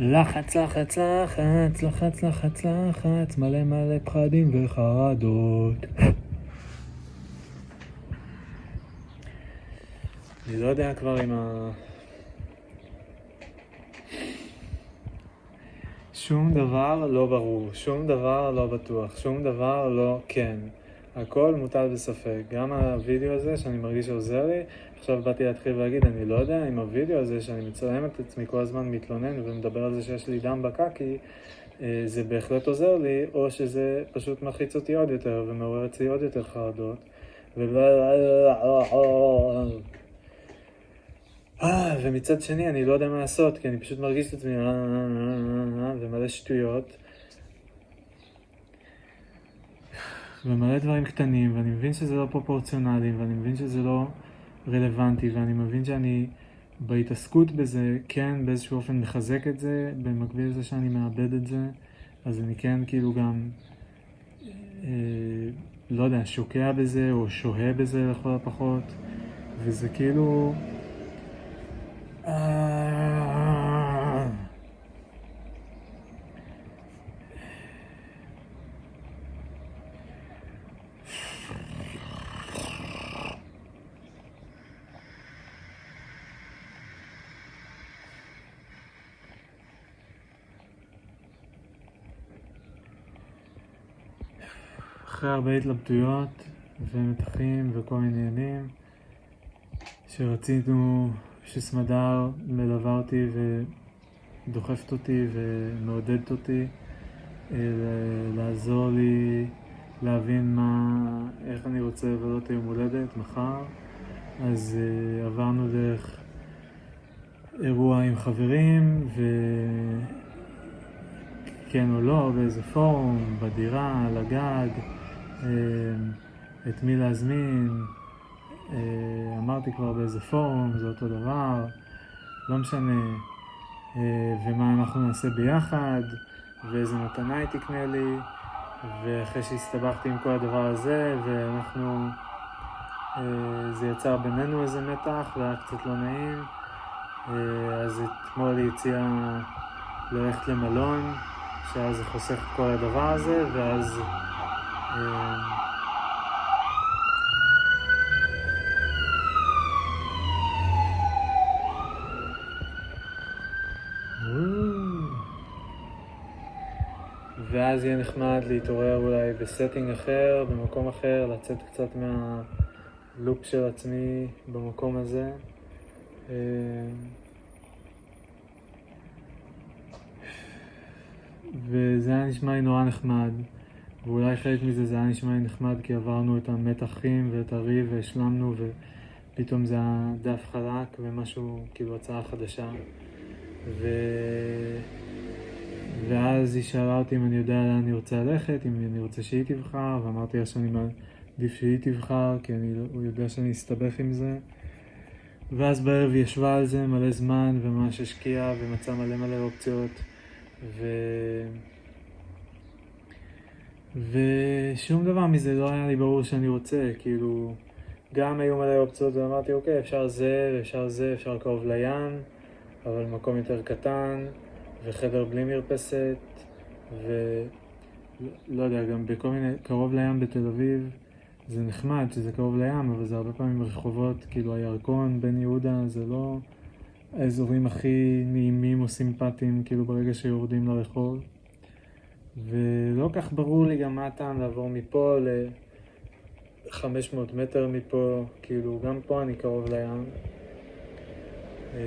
לחץ, לחץ, לחץ, לחץ, לחץ, לחץ, מלא מלא פחדים וחרדות. אני לא יודע כבר אם ה... שום דבר לא ברור, שום דבר לא בטוח, שום דבר לא כן. הכל מוטל בספק. גם הווידאו הזה שאני מרגיש שעוזר לי, עכשיו באתי להתחיל ולהגיד, אני לא יודע אם הווידאו הזה שאני מצלם את עצמי כל הזמן מתלונן ומדבר על זה שיש לי דם בקקי, אה, זה בהחלט עוזר לי, או שזה פשוט מלחיץ אותי עוד יותר ומעורר אצלי עוד יותר חרדות. אה, ומצד שני אני לא יודע מה לעשות, כי אני פשוט מרגיש את עצמי ומלא שטויות. ומלא דברים קטנים, ואני מבין שזה לא פרופורציונלי, ואני מבין שזה לא רלוונטי, ואני מבין שאני בהתעסקות בזה, כן באיזשהו אופן מחזק את זה, במקביל לזה שאני מאבד את זה, אז אני כן כאילו גם, אה, לא יודע, שוקע בזה, או שוהה בזה לכל הפחות, וזה כאילו... אה... אחרי הרבה התלבטויות ומתחים וכל מיני עניינים שרצינו שסמדר מלווה אותי ודוחפת אותי ומעודדת אותי אה, לעזור לי להבין מה, איך אני רוצה לבלות היום הולדת מחר. אז uh, עברנו דרך אירוע עם חברים וכן או לא באיזה פורום, בדירה, על הגג. אה, את מי להזמין אה, אמרתי כבר באיזה פורום, זה אותו דבר, לא משנה, אה, ומה אנחנו נעשה ביחד, ואיזה מתנה היא תקנה לי, ואחרי שהסתבכתי עם כל הדבר הזה, ואנחנו, אה, זה יצר בינינו איזה מתח, והיה קצת לא נעים, אז אתמול היא הציעה ללכת למלון, שאז זה חוסך את כל הדבר הזה, ואז... ואז יהיה נחמד להתעורר אולי ב setting אחר, במקום אחר, לצאת קצת מהלופ של עצמי במקום הזה. אה, וזה היה נשמע לי נורא נחמד, ואולי חלק מזה זה היה נשמע לי נחמד כי עברנו את המתחים ואת הריב והשלמנו ופתאום זה היה דף חלק ומשהו, כאילו הצעה חדשה. ו... ואז היא שאלה אותי אם אני יודע לאן אני רוצה ללכת, אם אני רוצה שהיא תבחר, ואמרתי לה שאני מעדיף שהיא תבחר, כי אני, לא- הוא יודע שאני אסתבך עם זה. ואז בערב היא ישבה על זה מלא זמן, וממש השקיעה, ומצאה מלא מלא אופציות, ו... ושום דבר מזה לא היה לי ברור שאני רוצה, כאילו, גם היו מלא אופציות, ואמרתי, אוקיי, אפשר זה, אפשר זה, אפשר קרוב לים, אבל מקום יותר קטן. וחדר בלי מרפסת, ולא יודע, גם בכל מיני, קרוב לים בתל אביב, זה נחמד שזה קרוב לים, אבל זה הרבה פעמים רחובות, כאילו הירקון, בן יהודה, זה לא האזורים הכי נעימים או סימפטיים, כאילו ברגע שיורדים לרחוב. ולא כך ברור לי גם מה הטעם לעבור מפה ל-500 מטר מפה, כאילו גם פה אני קרוב לים. אה,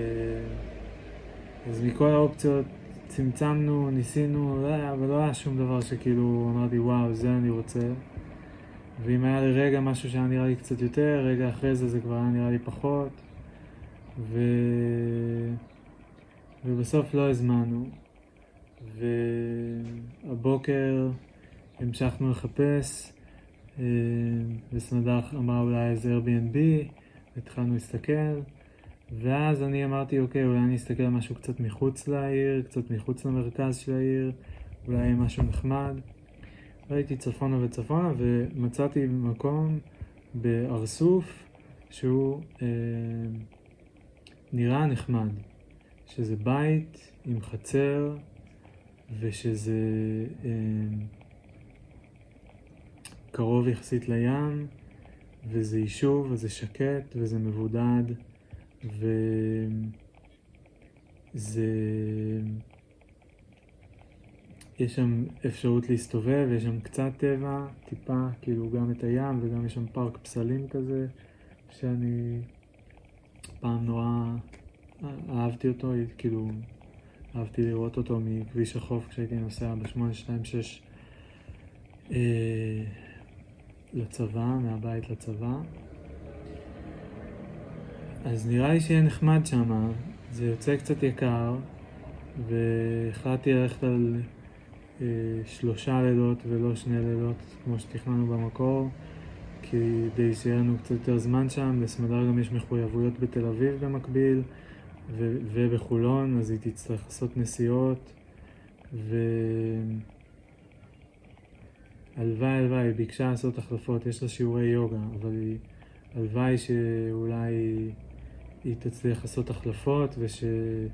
אז מכל האופציות צמצמנו, ניסינו, לא היה, אבל לא היה שום דבר שכאילו אמרתי וואו, זה אני רוצה. ואם היה לי רגע משהו שהיה נראה לי קצת יותר, רגע אחרי זה זה כבר היה נראה לי פחות. ו... ובסוף לא הזמנו. והבוקר המשכנו לחפש, אה, וסמדר אמרה אולי איזה Airbnb, התחלנו להסתכל. ואז אני אמרתי, אוקיי, אולי אני אסתכל על משהו קצת מחוץ לעיר, קצת מחוץ למרכז של העיר, אולי יהיה משהו נחמד. ראיתי צפונה וצפונה ומצאתי מקום בארסוף שהוא אה, נראה נחמד. שזה בית עם חצר ושזה אה, קרוב יחסית לים וזה יישוב וזה שקט וזה מבודד וזה... יש שם אפשרות להסתובב, יש שם קצת טבע, טיפה, כאילו גם את הים וגם יש שם פארק פסלים כזה, שאני פעם נורא אהבתי אותו, כאילו אהבתי לראות אותו מכביש החוף כשהייתי נוסע ב-826 אה, לצבא, מהבית לצבא. אז נראה לי שיהיה נחמד שם, זה יוצא קצת יקר, והחלטתי ללכת על אה, שלושה לילות ולא שני לילות כמו שתכננו במקור, כדי שיהיה לנו קצת יותר זמן שם. לסמדר גם יש מחויבויות בתל אביב במקביל, ו- ובחולון, אז היא תצטרך לעשות נסיעות, והלוואי הלוואי, היא ביקשה לעשות החלפות, יש לה שיעורי יוגה, אבל היא... הלוואי שאולי היא תצליח לעשות החלפות ושיהיה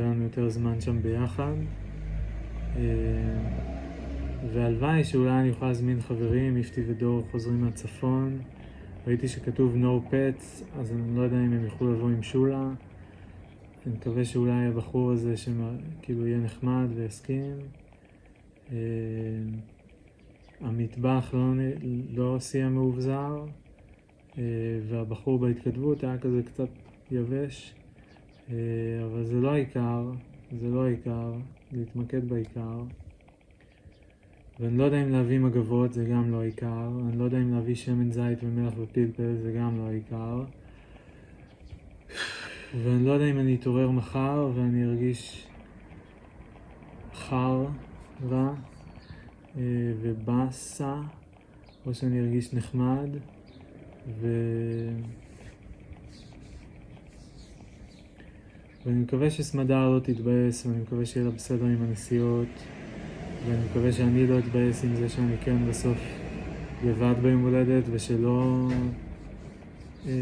לנו יותר זמן שם ביחד. אה, והלוואי שאולי אני אוכל להזמין חברים, איפתי ודור חוזרים מהצפון. ראיתי שכתוב no pets, אז אני לא יודע אם הם יוכלו לבוא עם שולה. אני מקווה שאולי הבחור הזה שכאילו יהיה נחמד ויסכים. אה, המטבח לא, לא סיים מאובזר, אה, והבחור בהתכתבות היה כזה קצת יבש, אה, אבל זה לא העיקר, זה לא העיקר, להתמקד בעיקר. ואני לא יודע אם להביא מגבות, זה גם לא העיקר. אני לא יודע אם להביא שמן זית ומלח ופלפל, זה גם לא העיקר. ואני לא יודע אם אני אתעורר מחר ואני ארגיש חר רע אה, ובאסה, או שאני ארגיש נחמד. ו... ואני מקווה שסמדר לא תתבאס, ואני מקווה שיהיה לה בסדר עם הנסיעות. ואני מקווה שאני לא אתבאס עם זה שאני כן בסוף לבד ביום הולדת ושלא אה,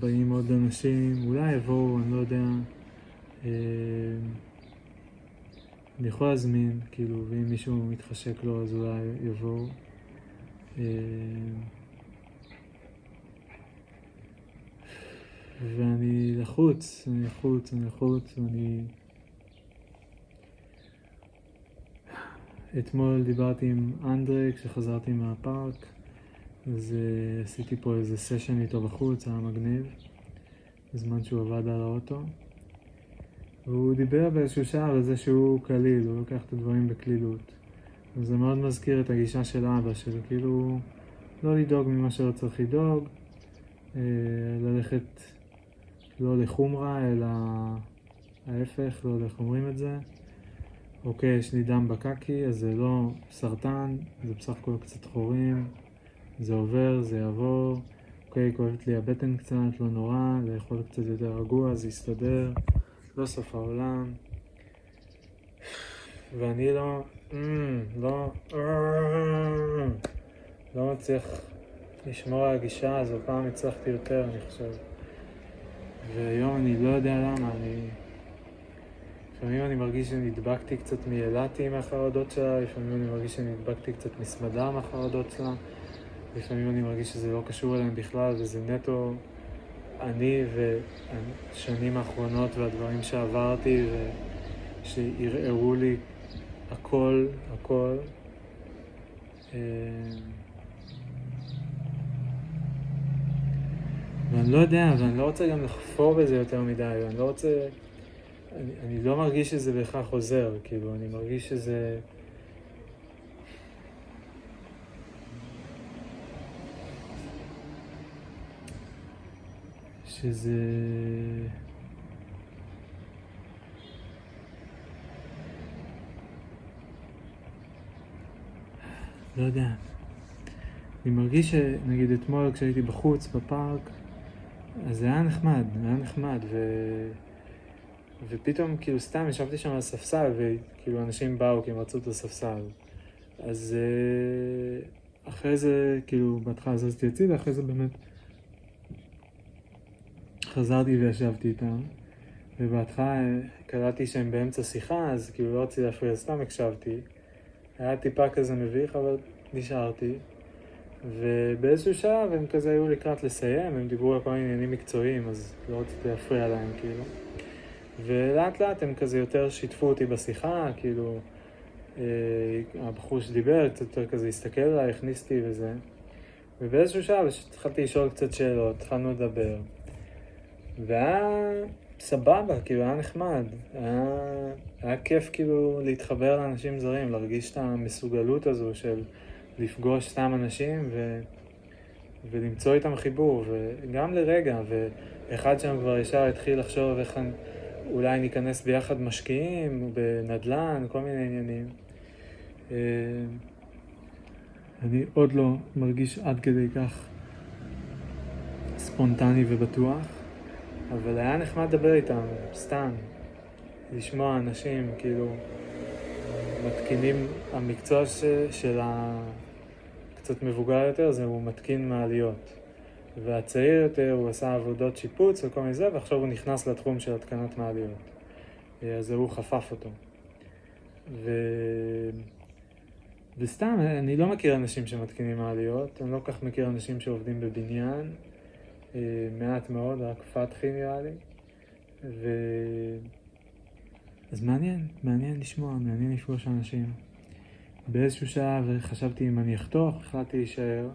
באים עוד אנשים, אולי יבואו, אני לא יודע. אה, אני יכול להזמין, כאילו, ואם מישהו מתחשק לו אז אולי יבואו. אה, ואני לחוץ, אני לחוץ, אני לחוץ, ואני... אתמול דיברתי עם אנדרי כשחזרתי מהפארק, אז uh, עשיתי פה איזה סשן איתו בחוץ, היה מגניב, בזמן שהוא עבד על האוטו. והוא דיבר באיזשהו שער על זה שהוא קליל, הוא לוקח את הדברים בקלילות. וזה מאוד מזכיר את הגישה של אבא, של כאילו לא לדאוג ממה שלא צריך לדאוג, אה, ללכת לא לחומרה, אלא ההפך, לא איך אומרים את זה. אוקיי, יש לי דם בקקי, אז זה לא סרטן, זה בסך הכל קצת חורים, זה עובר, זה יעבור. אוקיי, כואבת לי הבטן קצת, לא נורא, לאכול קצת יותר רגוע, זה יסתדר, לא סוף העולם. ואני לא, mm, לא, לא מצליח לשמור על הגישה הזו, פעם הצלחתי יותר, אני חושב. והיום אני לא יודע למה, אני... לפעמים אני מרגיש שנדבקתי קצת מאילתי מהחרדות שלה, לפעמים אני מרגיש שנדבקתי קצת מסמדה מהחרדות שלה, לפעמים אני מרגיש שזה לא קשור אליהם בכלל וזה נטו אני ושנים האחרונות והדברים שעברתי ושערערו לי הכל, הכל. אה, ואני לא יודע, ואני לא רוצה גם לחפור בזה יותר מדי, ואני לא רוצה... אני, אני לא מרגיש שזה בהכרח עוזר, כאילו, אני מרגיש שזה... שזה... לא יודע. אני מרגיש שנגיד אתמול כשהייתי בחוץ בפארק, אז זה היה נחמד, היה נחמד, ו... ופתאום כאילו סתם ישבתי שם על הספסל, וכאילו אנשים באו כי הם רצו את הספסל. אז אה, אחרי זה, כאילו, בהתחלה זזתי הצידה, אחרי זה באמת חזרתי וישבתי איתם. ובהתחלה קראתי שהם באמצע שיחה, אז כאילו לא רציתי להפריע, סתם הקשבתי. היה טיפה כזה מביך, אבל נשארתי. ובאיזשהו שלב הם כזה היו לקראת לסיים, הם דיברו על כל מיני עניינים מקצועיים, אז לא רציתי להפריע להם, כאילו. ולאט לאט הם כזה יותר שיתפו אותי בשיחה, כאילו, אה, הבחור שדיבר קצת יותר כזה הסתכל עליי, הכניס אותי וזה. ובאיזשהו שלב התחלתי לשאול קצת שאלות, התחלנו לדבר. והיה סבבה, כאילו היה נחמד. היה, היה כיף כאילו להתחבר לאנשים זרים, להרגיש את המסוגלות הזו של לפגוש סתם אנשים ו... ולמצוא איתם חיבור, וגם לרגע, ואחד שם כבר ישר התחיל לחשוב איך אולי ניכנס ביחד משקיעים, בנדל"ן, כל מיני עניינים. אה, אני עוד לא מרגיש עד כדי כך ספונטני ובטוח, אבל היה נחמד לדבר איתם, סתם, לשמוע אנשים, כאילו, מתקינים, המקצוע ש, של הקצת מבוגר יותר זה הוא מתקין מעליות. והצעיר יותר הוא עשה עבודות שיפוץ וכל מיני זה, ועכשיו הוא נכנס לתחום של התקנת מעליות. אז הוא חפף אותו. ו... וסתם, אני לא מכיר אנשים שמתקינים מעליות, אני לא כל כך מכיר אנשים שעובדים בבניין, אה, מעט מאוד, רק פתחי נראה לי. ו... אז מעניין, מעניין לשמוע, מעניין לפגוש אנשים. באיזשהו שלב חשבתי אם אני אחתוך, החלטתי להישאר,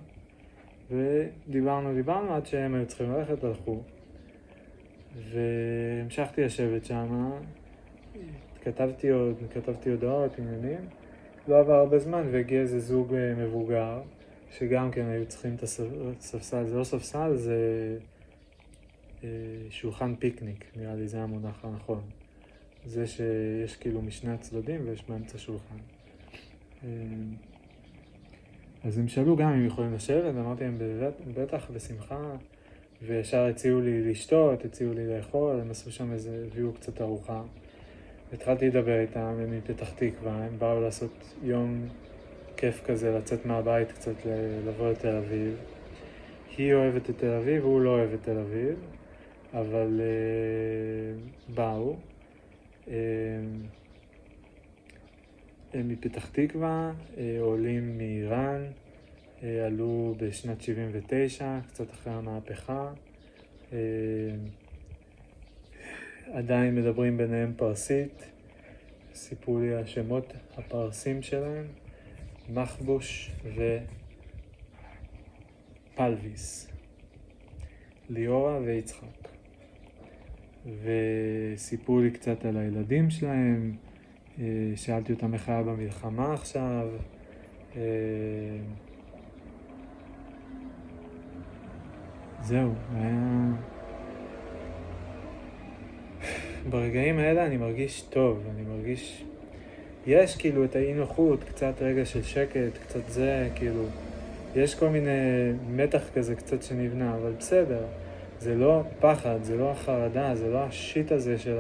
ודיברנו, דיברנו עד שהם היו צריכים ללכת, הלכו. והמשכתי לשבת שם, כתבתי עוד, כתבתי הודעות, עניינים. לא עבר הרבה זמן והגיע איזה זוג אה, מבוגר, שגם כן היו צריכים את הספסל, זה לא ספסל, זה אה, שולחן פיקניק, נראה לי זה המונח הנכון. זה שיש כאילו משני הצדדים ויש באמצע שולחן. אה, אז הם שאלו גם אם יכולים לשבת, ואמרתי להם בטח, בשמחה, וישר הציעו לי לשתות, הציעו לי לאכול, הם עשו שם איזה, הביאו קצת ארוחה. התחלתי לדבר איתם, הם מפתח תקווה, הם באו לעשות יום כיף כזה, לצאת מהבית קצת, לבוא לתל אביב. היא אוהבת את תל אביב, הוא לא אוהב את תל אביב, אבל uh, באו. הם מפתח תקווה, uh, עולים מאיראן, uh, עלו בשנת 79, קצת אחרי המהפכה. עדיין מדברים ביניהם פרסית, סיפרו לי השמות הפרסים שלהם, מחבוש ופלוויס, ליאורה ויצחק. וסיפרו לי קצת על הילדים שלהם, אה, שאלתי אותם איך היה במלחמה עכשיו. אה, זהו, היה... ברגעים האלה אני מרגיש טוב, אני מרגיש... יש כאילו את האי נוחות, קצת רגע של שקט, קצת זה, כאילו... יש כל מיני מתח כזה קצת שנבנה, אבל בסדר. זה לא פחד, זה לא החרדה, זה לא השיט הזה של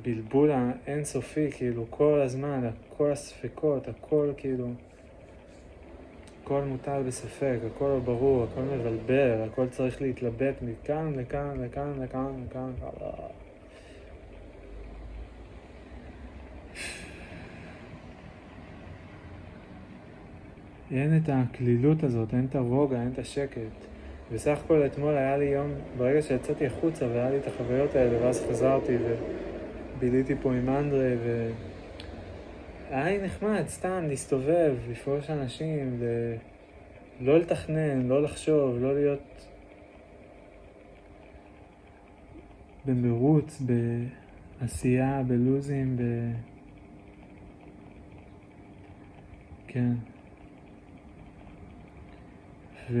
הבלבול האינסופי, כאילו, כל הזמן, כל הספקות, הכל כאילו... הכל מוטל בספק, הכל לא ברור, הכל מבלבל, הכל צריך להתלבט מכאן לכאן, לכאן, לכאן, לכאן. אין את הקלילות הזאת, אין את הרוגע, אין את השקט. בסך הכל אתמול היה לי יום, ברגע שיצאתי החוצה והיה לי את החוויות האלה, ואז חזרתי וביליתי פה עם אנדרי, ו... היה לי נחמד סתם להסתובב, לפגוש אנשים, ולא לתכנן, לא לחשוב, לא להיות במרוץ, בעשייה, בלוזים, ב... כן. ו...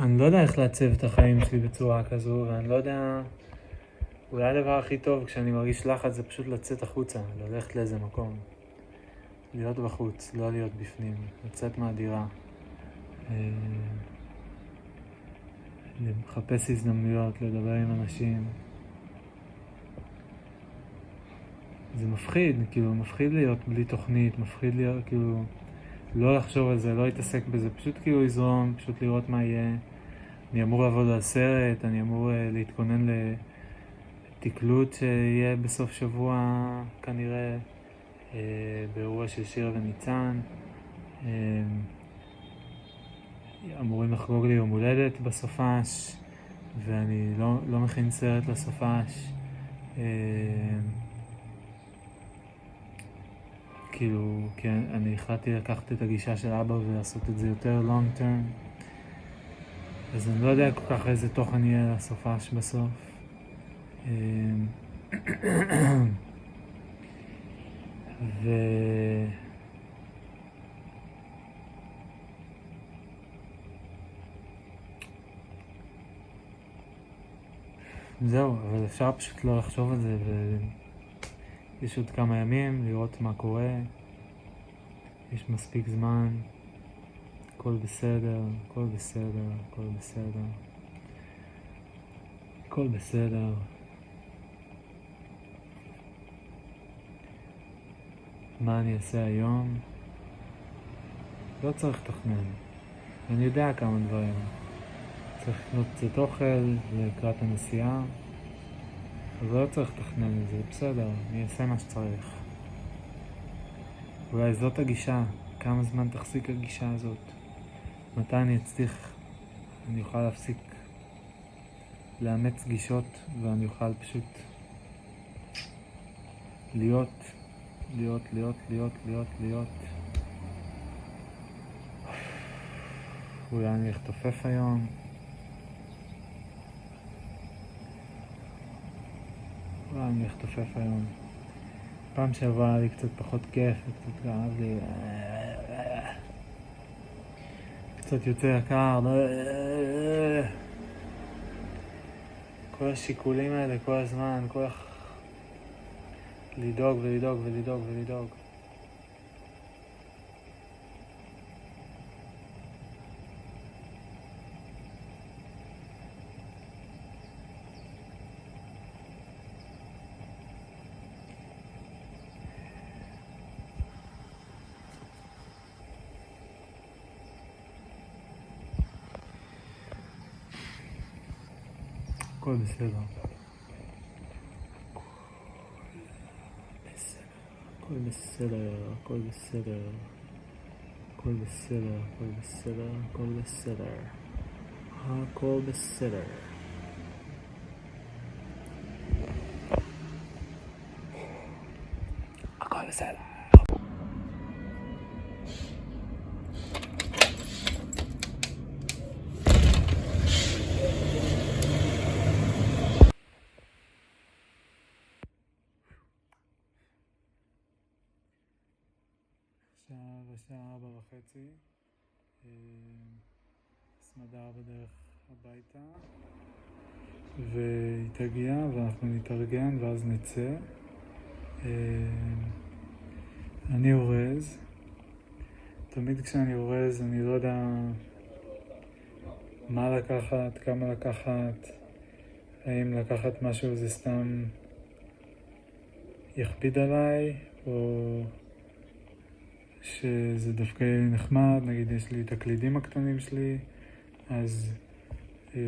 אני לא יודע איך לעצב את החיים שלי בצורה כזו, ואני לא יודע... אולי הדבר הכי טוב כשאני מרגיש לחץ זה פשוט לצאת החוצה, ללכת לאיזה מקום. להיות בחוץ, לא להיות בפנים, לצאת מהדירה. אה, לחפש הזדמנויות, לדבר עם אנשים. זה מפחיד, כאילו, מפחיד להיות בלי תוכנית, מפחיד להיות, כאילו, לא לחשוב על זה, לא להתעסק בזה, פשוט כאילו לזרום, פשוט לראות מה יהיה. אני אמור לעבוד על סרט, אני אמור uh, להתכונן לתקלוט שיהיה בסוף שבוע כנראה, uh, באירוע של שיר וניצן. Uh, אמורים לחגוג לי יום הולדת בסופש, ואני לא, לא מכין סרט לסופש. כאילו, כן, אני החלטתי לקחת את הגישה של אבא ולעשות את זה יותר long term. אז אני לא יודע כל כך איזה תוכן יהיה לסופש בסוף. אמ, ו... זהו, אבל אפשר פשוט לא לחשוב על זה ויש עוד כמה ימים לראות מה קורה, יש מספיק זמן. הכל בסדר, הכל בסדר, הכל בסדר. הכל בסדר. מה אני אעשה היום? לא צריך לתכנן. אני יודע כמה דברים. צריך לקנות קצת אוכל לקראת הנסיעה, אבל לא צריך לתכנן את זה, בסדר, אני אעשה מה שצריך. אולי זאת הגישה, כמה זמן תחזיק הגישה הזאת? מתי אני אצליח, אני אוכל להפסיק לאמץ גישות ואני אוכל פשוט להיות, להיות, להיות, להיות, להיות, להיות. אולי אני אכתופף היום. אולי אני אכתופף היום. פעם שעברה היה לי קצת פחות כיף, קצת כאב לי. קצת יותר יקר, לא... כל השיקולים האלה כל הזמן, כל ה... לדאוג ולדאוג ולדאוג ולדאוג. הכל בסדר. הכל בסדר, הכל בסדר. הכל בסדר, הכל בסדר, הכל בסדר. הכל בסדר. הכל בסדר. עכשיו ואז נצא. אה, אני אורז, תמיד כשאני אורז אני לא יודע מה לקחת, כמה לקחת, האם לקחת משהו זה סתם יכביד עליי, או... שזה דווקא נחמד, נגיד יש לי את הקלידים הקטנים שלי, אז אה,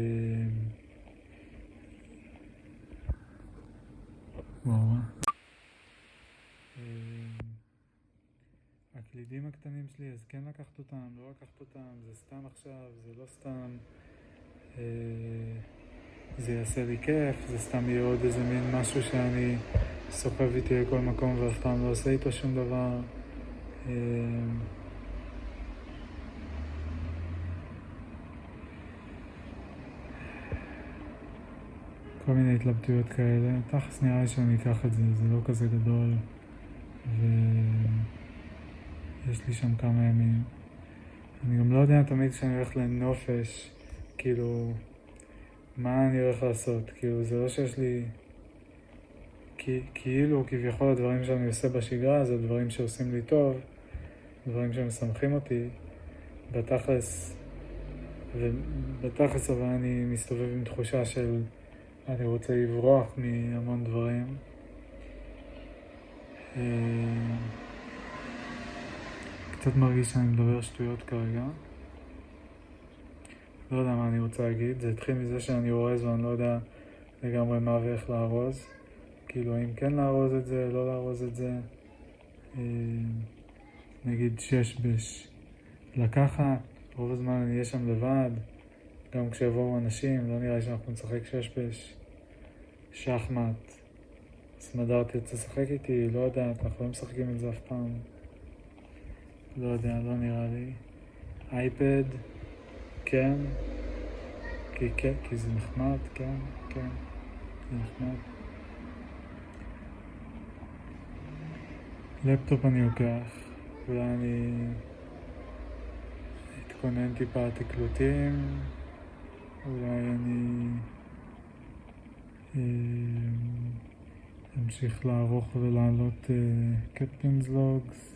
וואו, אה, הקלידים הקטנים שלי, אז כן לקחת אותם, לא לקחת אותם, זה סתם עכשיו, זה לא סתם, אה, זה יעשה לי כיף, זה סתם יהיה עוד איזה מין משהו שאני סוחב איתי לכל מקום ואף פעם לא עושה איתו שום דבר. כל מיני התלבטויות כאלה. תכלס נראה לי שאני אקח את זה, זה לא כזה גדול. ויש לי שם כמה ימים. אני גם לא יודע תמיד כשאני הולך לנופש, כאילו, מה אני הולך לעשות. כאילו, זה לא שיש לי... כי, כאילו, כביכול הדברים שאני עושה בשגרה זה דברים שעושים לי טוב. דברים שמשמחים אותי, בתכלס, ובתכלס אבל אני מסתובב עם תחושה של אני רוצה לברוח מהמון דברים. אה, קצת מרגיש שאני מדבר שטויות כרגע. לא יודע מה אני רוצה להגיד, זה התחיל מזה שאני אורז ואני לא יודע לגמרי מה ואיך לארוז. כאילו, האם כן לארוז את זה, לא לארוז את זה. אה, נגיד שש בש לקחת, רוב הזמן אני אהיה שם לבד, גם כשיבואו אנשים, לא נראה לי שאנחנו נשחק שש בש, שחמט, סמדר תרצה לשחק איתי, לא יודעת, אנחנו לא משחקים את זה אף פעם. לא יודע, לא נראה לי. אייפד, כן, כי, כן, כי זה נחמד, כן, כן, זה נחמד. לפטופ אני לוקח, אולי אני אתכונן טיפה תקלוטים, אולי אני אמשיך לערוך ולעלות captain's logs.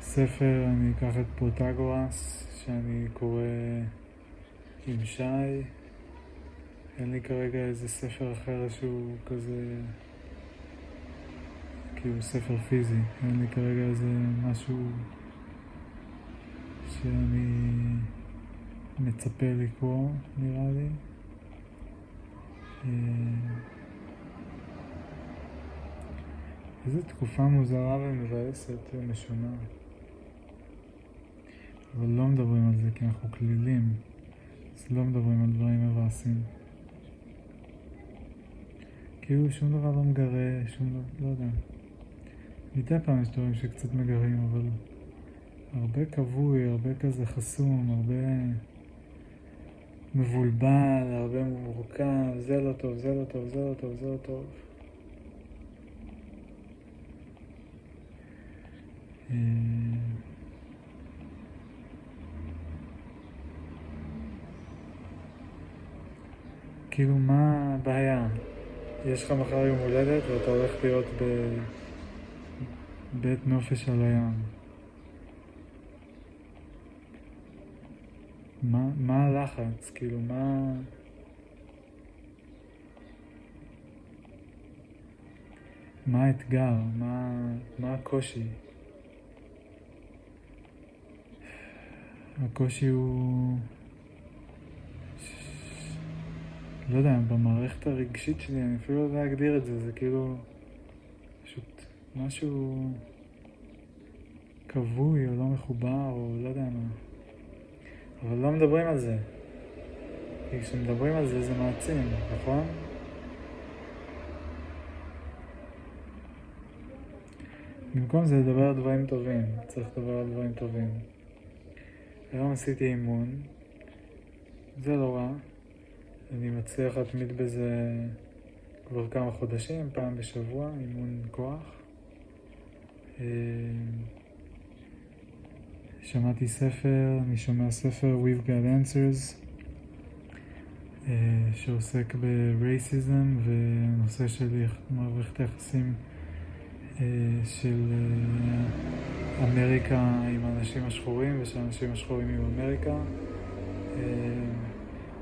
ספר, אני אקח את פרוטגורס, שאני קורא עם שי. אין לי כרגע איזה ספר אחר שהוא כזה, כאילו ספר פיזי. אין לי כרגע איזה משהו שאני מצפה לקרוא, נראה לי. איזו תקופה מוזרה ומבאסת ומשונה. אבל לא מדברים על זה כי אנחנו כלילים, אז לא מדברים על דברים מבאסים. כאילו שום דבר לא מגרה, שום דבר, לא יודע. מדי פעם יש דברים שקצת מגרים, אבל הרבה כבוי, הרבה כזה חסום, הרבה מבולבל, הרבה מורכב, זה לא טוב, זה לא טוב, זה לא טוב, זה לא טוב. אה, כאילו, מה הבעיה? יש לך מחר יום הולדת ואתה הולך להיות בבית נופש על הים. מה, מה הלחץ? כאילו, מה... מה האתגר? מה, מה הקושי? הקושי הוא... לא יודע, במערכת הרגשית שלי, אני אפילו לא יודע להגדיר את זה, זה כאילו פשוט משהו כבוי או לא מחובר או לא יודע מה. אבל לא מדברים על זה. כי כשמדברים על זה זה מעצים, נכון? במקום זה לדבר על דברים טובים, צריך לדבר על דברים טובים. היום עשיתי אימון, זה לא רע. אני מצליח להתמיד בזה כבר כמה חודשים, פעם בשבוע, אימון כוח. אה, שמעתי ספר, אני שומע ספר We've Got Answers אה, שעוסק ב-racism ונושא של מערכת היחסים אה, של אמריקה עם האנשים השחורים ושל האנשים השחורים עם אמריקה.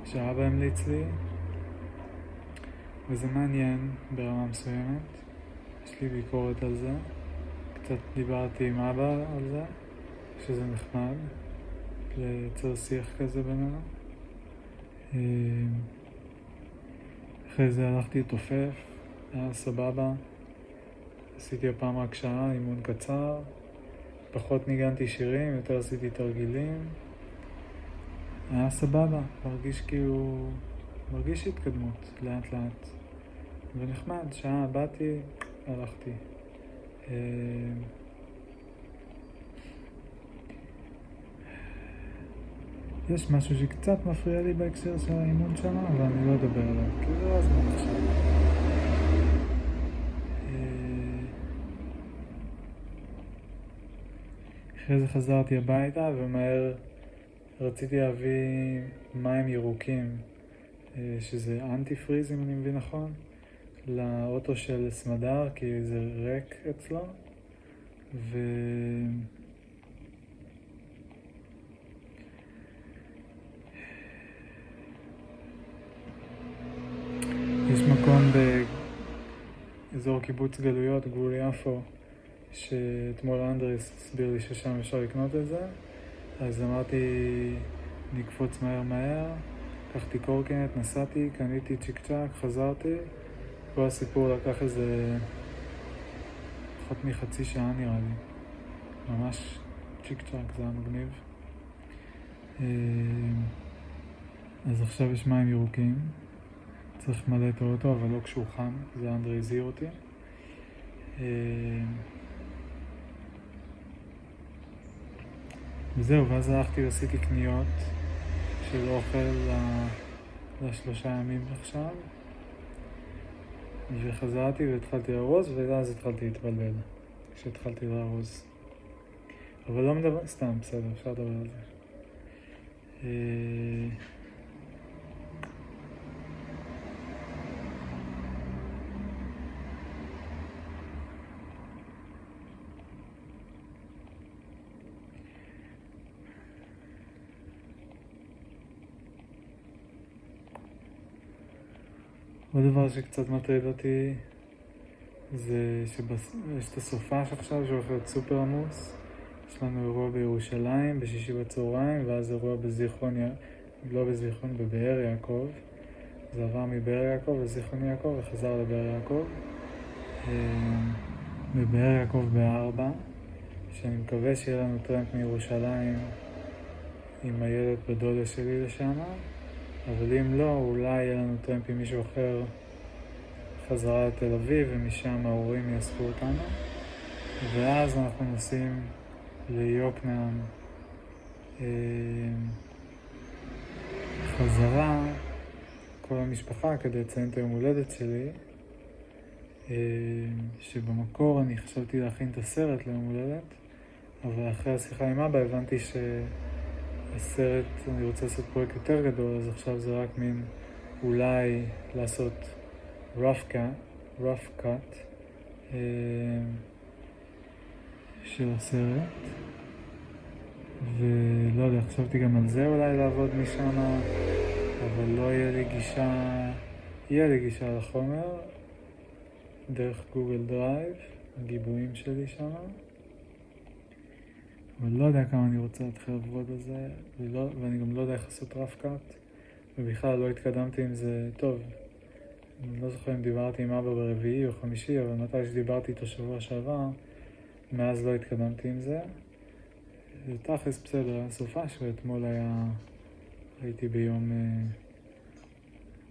שאבא המליץ לי, וזה מעניין ברמה מסוימת. יש לי ביקורת על זה. קצת דיברתי עם אבא על זה, שזה נחמד, לייצר שיח כזה בינינו. אה, אחרי זה הלכתי לתופף, היה סבבה. עשיתי הפעם רק שעה, אימון קצר. פחות ניגנתי שירים, יותר עשיתי תרגילים. היה סבבה, מרגיש כאילו, מרגיש התקדמות לאט לאט. ונחמד, שעה באתי, הלכתי. אה, יש משהו שקצת מפריע לי בהקשר של האימון שם, אבל אני לא אדבר עליו, כי זה לא הזמן עכשיו. אה, אחרי זה חזרתי הביתה ומהר רציתי להביא מים ירוקים, אה, שזה אנטי פריז אם אני מבין נכון, לאוטו של סמדר, כי זה ריק אצלו, ו... יש מקום אזור קיבוץ גלויות, גבול יפו, שאתמול אנדרס הסביר לי ששם אפשר לקנות את זה, אז אמרתי נקפוץ מהר מהר, לקחתי קורקינט, נסעתי, קניתי צ'יק צ'אק, חזרתי, כל הסיפור לקח איזה פחות מחצי שעה נראה לי, ממש צ'יק צ'אק, זה היה מגניב. אה, אז עכשיו יש מים ירוקים, צריך למלא את האוטו, אבל לא כשהוא חם, זה אנדרי הזהיר אותי. אה, וזהו, ואז הלכתי ועשיתי קניות של אוכל לשלושה ימים עכשיו, וחזרתי והתחלתי לארוז, ואז התחלתי להתבלבל, כשהתחלתי לארוז. אבל לא מדבר, סתם, בסדר, אפשר לדבר על זה. עוד דבר שקצת מטריד אותי זה שיש את הסופש עכשיו שהולך להיות סופר עמוס. יש לנו אירוע בירושלים בשישי בצהריים, ואז אירוע בזיכרון, לא בזיכרון, בבאר יעקב. זה עבר מבאר יעקב לזיכרון יעקב וחזר לבאר יעקב. בבאר יעקב בארבע, שאני מקווה שיהיה לנו טרמפ מירושלים עם הילד בדודה שלי לשם. אבל אם לא, אולי יהיה לנו טרמפ עם מישהו אחר חזרה לתל אביב, ומשם ההורים יאספו אותנו. ואז אנחנו נוסעים ליוקנעם אה, חזרה, כל המשפחה, כדי לציין את היום הולדת שלי, אה, שבמקור אני חשבתי להכין את הסרט ליום הולדת, אבל אחרי השיחה עם אבא הבנתי ש... הסרט, אני רוצה לעשות פרויקט יותר גדול, אז עכשיו זה רק מין אולי לעשות rough cut, rough cut של הסרט. ולא יודע, חשבתי גם על זה אולי לעבוד משם, אבל לא יהיה לי גישה, יהיה לי גישה לחומר דרך גוגל דרייב, הגיבויים שלי שם. אבל לא יודע כמה אני רוצה להתחיל לעבוד על זה, ולא, ואני גם לא יודע איך לעשות רף קאט, ובכלל לא התקדמתי עם זה טוב. אני לא זוכר אם דיברתי עם אבא ברביעי או חמישי, אבל מתי שדיברתי איתו שבוע שעבר, מאז לא התקדמתי עם זה. תכלס בסדר, היה סופש, ואתמול היה, הייתי ביום אה,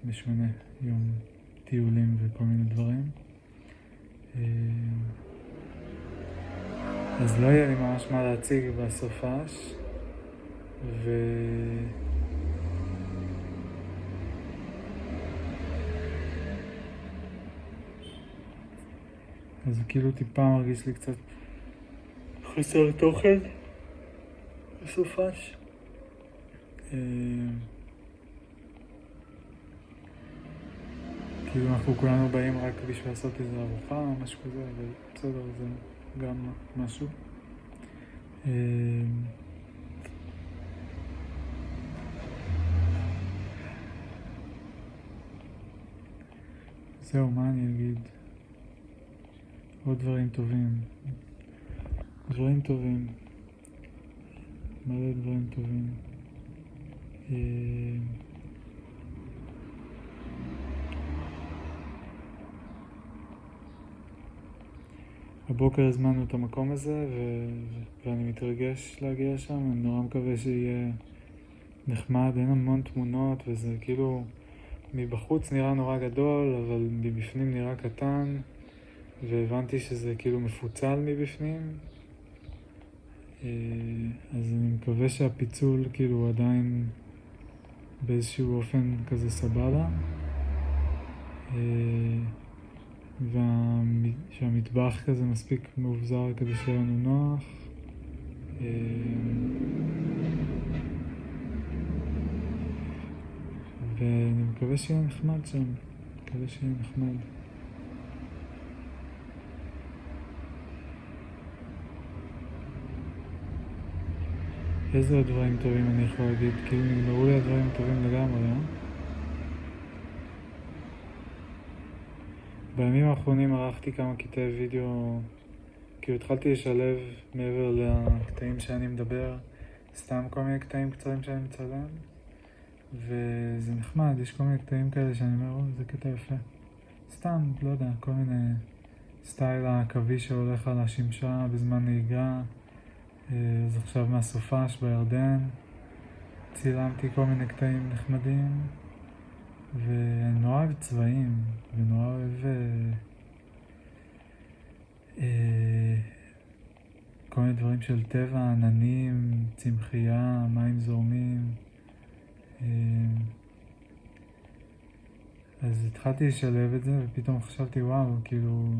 משונה, יום טיולים וכל מיני דברים. אה, אז לא יהיה לי ממש מה להציג בסופש, ו... אז זה כאילו טיפה מרגיש לי קצת חסר תוכן בסופש. אה, כאילו אנחנו כולנו באים רק בשביל לעשות איזה ארוחה או משהו כזה, אבל בסדר, זה... גם משהו. אה, זהו, מה אני אגיד? עוד דברים טובים. דברים טובים. מלא דברים טובים. אה, הבוקר הזמנו את המקום הזה ו- ואני מתרגש להגיע שם, אני נורא מקווה שיהיה נחמד, אין המון תמונות וזה כאילו מבחוץ נראה נורא גדול, אבל מבפנים נראה קטן והבנתי שזה כאילו מפוצל מבפנים. אה, אז אני מקווה שהפיצול כאילו עדיין באיזשהו אופן כזה סבבה ושהמטבח כזה מספיק מאובזר כדי שיהיה לנו נוח. אה, ואני מקווה שיהיה נחמד שם, מקווה שיהיה נחמד. איזה דברים טובים אני יכול להגיד? כאילו נגמרו לי הדברים טובים לגמרי, אה? בימים האחרונים ערכתי כמה קטעי וידאו, כאילו התחלתי לשלב מעבר לקטעים שאני מדבר, סתם כל מיני קטעים קצרים שאני מצלם, וזה נחמד, יש כל מיני קטעים כאלה שאני אומר, או, זה קטע יפה. סתם, לא יודע, כל מיני סטייל העכביש שהולך על השמשה בזמן נהיגה, אה, אז עכשיו מהסופש בירדן, צילמתי כל מיני קטעים נחמדים. ואני נורא אוהב צבעים, ונורא אוהב אה, אה, כל מיני דברים של טבע, עננים, צמחייה, מים זורמים. אה, אז התחלתי לשלב את זה, ופתאום חשבתי, וואו, כאילו...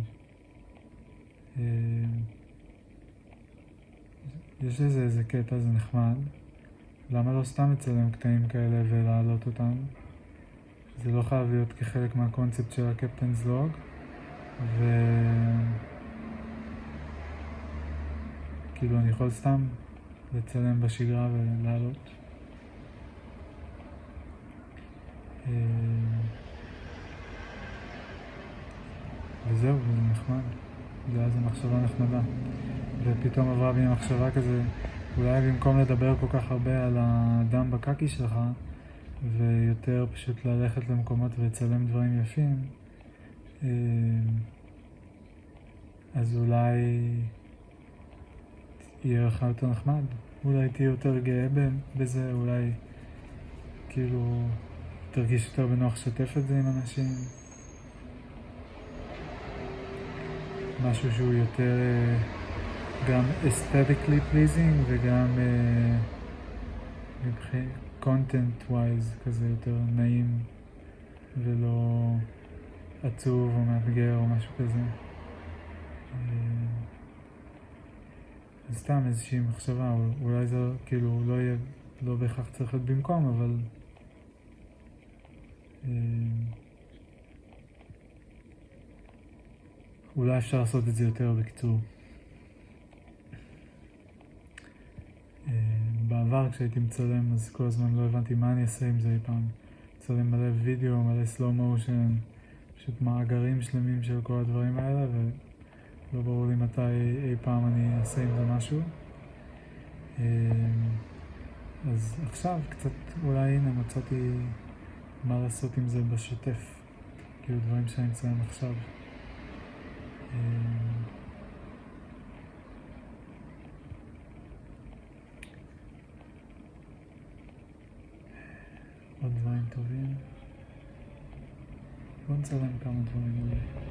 אה, יש לזה איזה קטע, זה נחמד. למה לא סתם לצלם קטעים כאלה ולהעלות אותם? זה לא חייב להיות כחלק מהקונספט של הקפטנס לוג ו... כאילו אני יכול סתם לצלם בשגרה ולעלות. אה, וזהו, זה נחמד. זה היה איזה מחשבה נחמדה. ופתאום עברה בי מחשבה כזה, אולי במקום לדבר כל כך הרבה על הדם בקקי שלך, ויותר פשוט ללכת למקומות ולצלם דברים יפים, אה, אז אולי יהיה לך יותר נחמד, אולי תהיה יותר גאה בזה, אולי כאילו תרגיש יותר בנוח לשתף את זה עם אנשים. משהו שהוא יותר אה, גם aesthetically pleasing וגם אה, מבחינת content wise כזה יותר נעים ולא עצוב או מאתגר או משהו כזה. אז סתם איזושהי מחשבה, אולי זה כאילו לא יהיה, לא בהכרח צריך להיות במקום, אבל אולי אפשר לעשות את זה יותר בקיצור. בעבר כשהייתי מצלם אז כל הזמן לא הבנתי מה אני אעשה עם זה אי פעם. מצלם מלא וידאו, מלא slow motion, פשוט מאגרים שלמים של כל הדברים האלה ולא ברור לי מתי אי פעם אני אעשה עם זה משהו. אמ, אז עכשיו קצת אולי הנה מצאתי מה לעשות עם זה בשוטף, כאילו דברים שאני מצלם עכשיו. אמ, עוד דברים טובים. בוא נצלם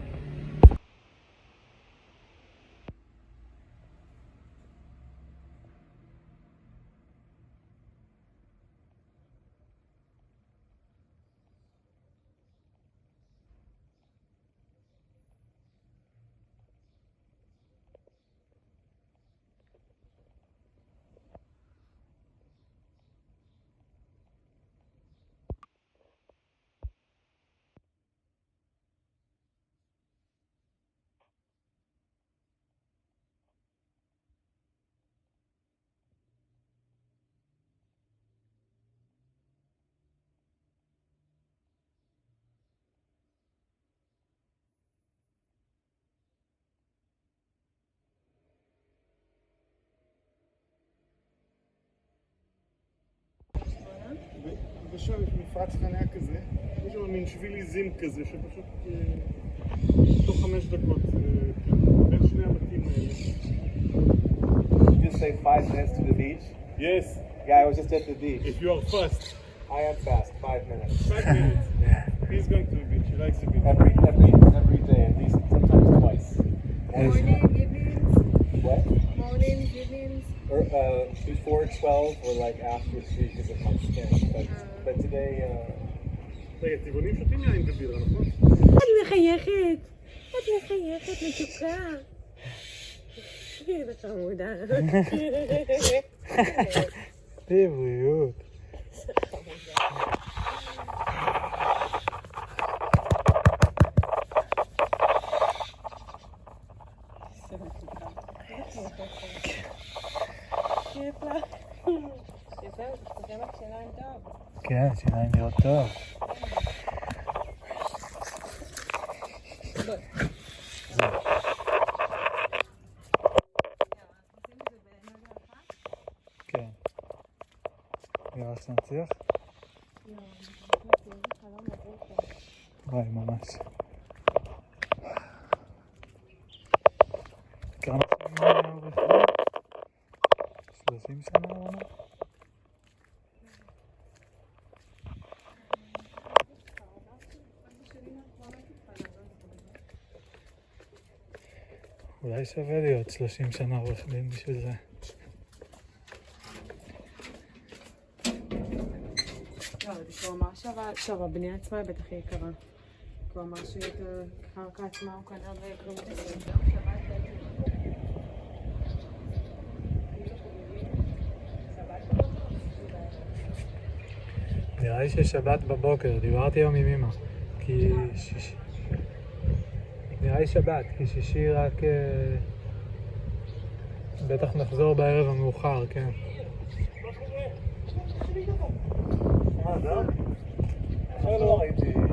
כמה דברים אולי. ושם יש מפרץ חניה כזה, יש שם מין שביל עיזים כזה, שפשוט אה, תוך חמש דקות, אה, בין שני הבתים האלה. Did you say five minutes to the beach? Yes, Yeah, I was just at the beach. if you are fast, I am fast. Five minutes. five minutes. He's going to the beach, he likes the beach. Every every every day, at least sometimes twice. Morning, evenings, What? morning, evenings. Or uh, before twelve or like after three because of my skin. But but today, uh, רגע, טבעונים שותים יין ובירה, נכון? את מחייכת, את מחייכת מתוקה. איזה חמודה. Yeah, it's an hot dog. Okay. Wie alt sind Sie? Ja, ich bin 11. Hi, Mamas. 30 שנה הוא אמר? אולי שווה להיות 30 שנה עורך דין בשביל זה. לא, אבל הוא אמר שווה, טוב, הבנייה עצמה היא בטח יקרה. הוא אמר שאת הקרקע עצמה הוא קנה בכלום כסף. נראה לי ששבת בבוקר, דיברתי היום עם אמא. כי שיש... נראה לי שבת, כי שישי רק... אה, בטח נחזור בערב המאוחר, כן. לא ראיתי.